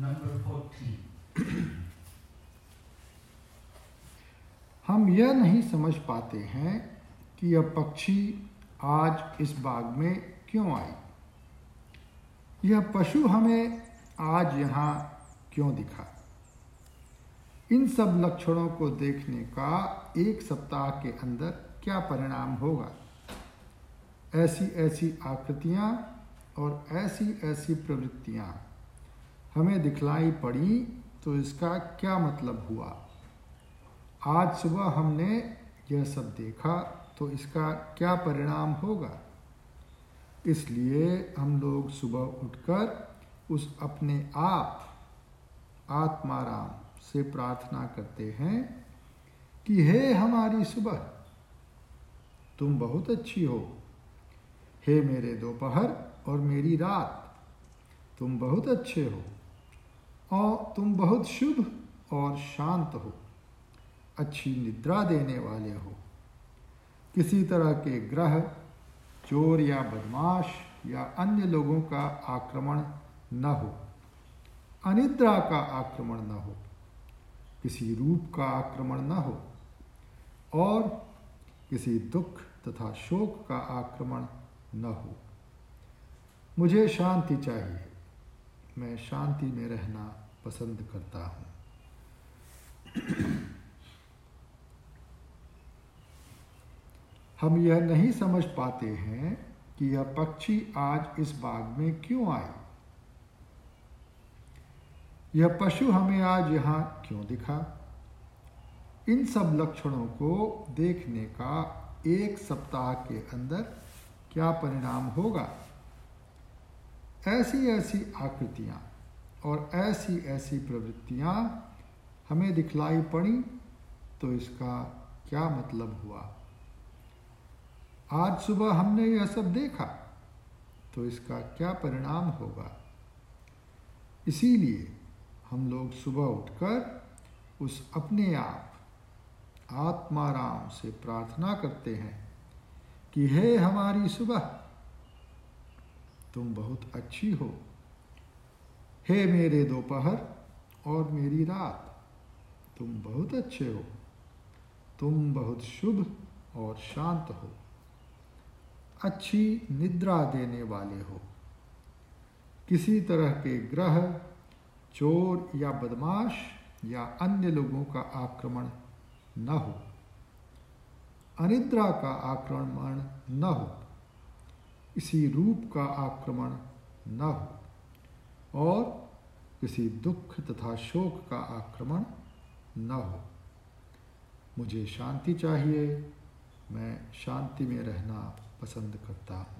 Number 14. हम यह नहीं समझ पाते हैं कि यह पक्षी आज इस बाग में क्यों आई यह पशु हमें आज यहाँ क्यों दिखा? इन सब लक्षणों को देखने का एक सप्ताह के अंदर क्या परिणाम होगा? ऐसी ऐसी आकृतियाँ और ऐसी ऐसी प्रवृत्तियाँ। हमें दिखलाई पड़ी तो इसका क्या मतलब हुआ? आज सुबह हमने यह सब देखा तो इसका क्या परिणाम होगा? इसलिए हम लोग सुबह उठकर उस अपने आप, आत्माराम से प्रार्थना करते हैं कि, हे हमारी सुबह, तुम बहुत अच्छी हो। हे मेरे दोपहर और मेरी रात, तुम बहुत अच्छे हो। और तुम बहुत शुभ और शांत हो, अच्छी निद्रा देने वाले हो। किसी तरह के ग्रह, चोर या बदमाश या अन्य लोगों का आक्रमण न हो, अनिद्रा का आक्रमण न हो, किसी रूप का आक्रमण न हो, और किसी दुख तथा शोक का आक्रमण न हो। मुझे शांति चाहिए। मैं शांति में रहना पसंद करता हूँ। हम यह नहीं समझ पाते हैं कि यह पक्षी आज इस बाग में क्यों आए। यह पशु हमें आज यहाँ क्यों दिखा? इन सब लक्षणों को देखने का एक सप्ताह के अंदर क्या परिणाम होगा? ऐसी ऐसी आकृतियाँ और ऐसी ऐसी प्रवृत्तियाँ हमें दिखलाई पड़ी तो इसका क्या मतलब हुआ? आज सुबह हमने यह सब देखा तो इसका क्या परिणाम होगा? इसीलिए हम लोग सुबह उठकर उस अपने आप, आत्माराम से प्रार्थना करते हैं कि हे हमारी सुबह तुम बहुत अच्छी हो। हे मेरे दोपहर और मेरी रात, तुम बहुत अच्छे हो। तुम बहुत शुभ और शांत हो। अच्छी निद्रा देने वाले हो। किसी तरह के ग्रह, चोर या बदमाश या अन्य लोगों का आक्रमण न हो। अनिद्रा का आक्रमण न हो। किसी रूप का आक्रमण न हो, और किसी दुख तथा शोक का आक्रमण न हो। मुझे शांति चाहिए, मैं शांति में रहना पसंद करता हूँ।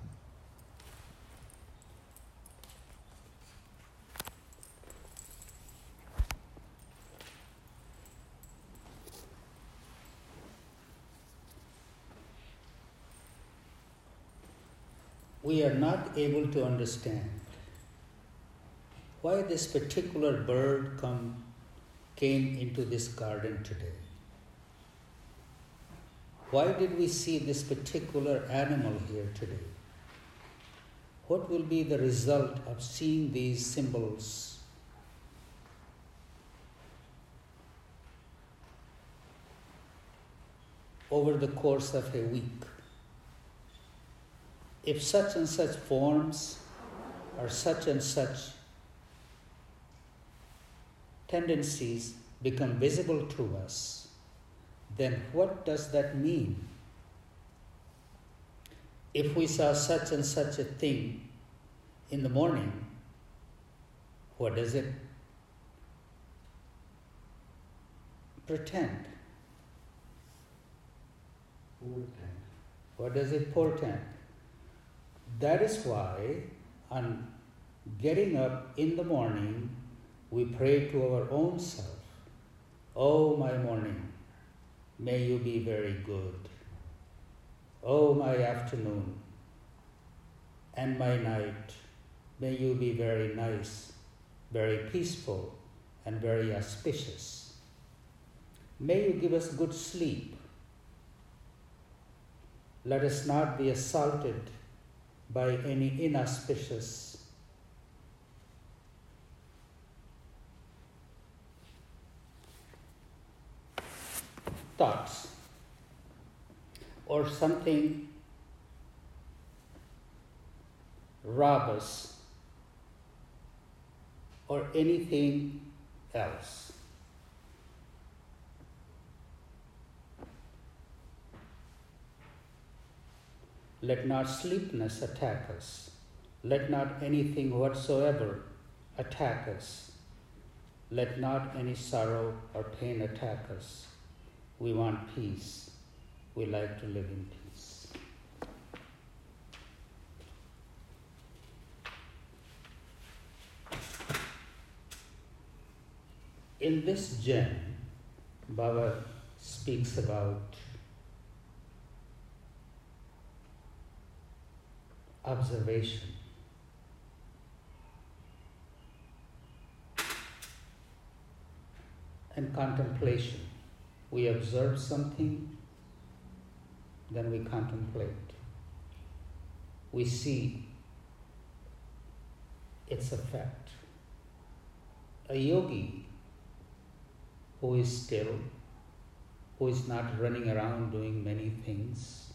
We are not able to understand why this particular bird come, came into this garden today. Why did we see this particular animal here today? What will be the result of seeing these symbols? Over the course of a week if such and such forms or such and such tendencies become visible to us, then what does that mean? If we saw such and such a thing in the morning, what does it pretend? Portent. What does it portend? That is why, on getting up in the morning, we pray to our own self, Oh, my morning, may you be very good. Oh, my afternoon, and my night, may you be very nice, very peaceful, and very auspicious. May you give us good sleep. Let us not be assaulted by any inauspicious thoughts or something rob or anything else. Let not sleepiness attack us. Let not anything whatsoever attack us. Let not any sorrow or pain attack us. We want peace. We like to live in peace. In this gem, Baba speaks about observation. And contemplation. We observe something, then we contemplate. We see its effect. A yogi who is still, who is not running around doing many things,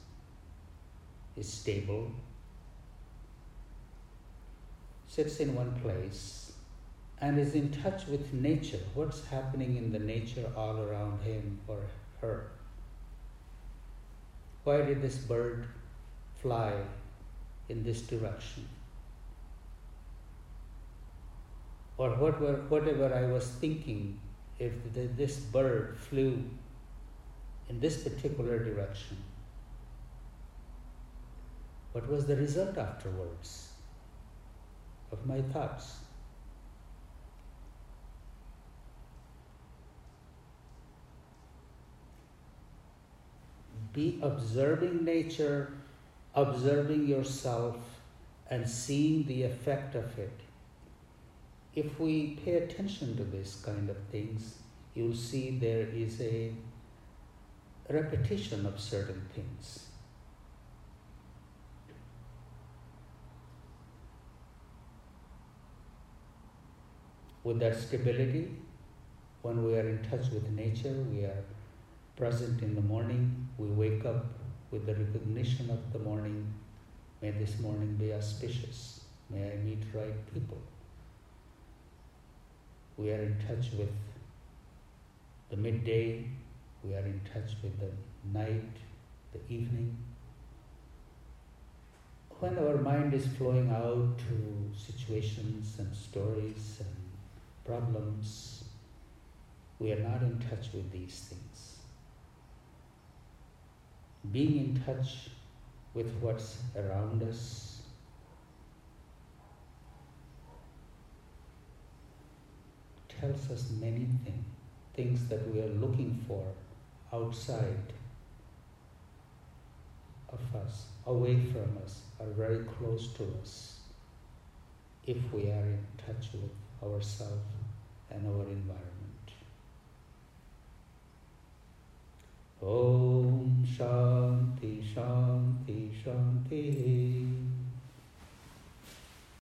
is stable, sits in one place and is in touch with nature, what's happening in the nature all around him or her. Why did this bird fly in this direction? Or what were, whatever I was thinking, if the, this bird flew in this particular direction, what was the result afterwards? Of my thoughts. Be observing nature, observing yourself, and seeing the effect of it. If we pay attention to this kind of things, you'll see there is a repetition of certain things. With that stability, when we are in touch with nature, we are present in the morning, we wake up with the recognition of the morning. May this morning be auspicious. May I meet right people. We are in touch with the midday, we are in touch with the night, the evening. When our mind is flowing out to situations and stories and problems, we are not in touch with these things. Being in touch with what's around us tells us many things, things that we are looking for outside of us, away from us, are very close to us if we are in touch with ourselves and our environment. Om Shanti Shanti Shanti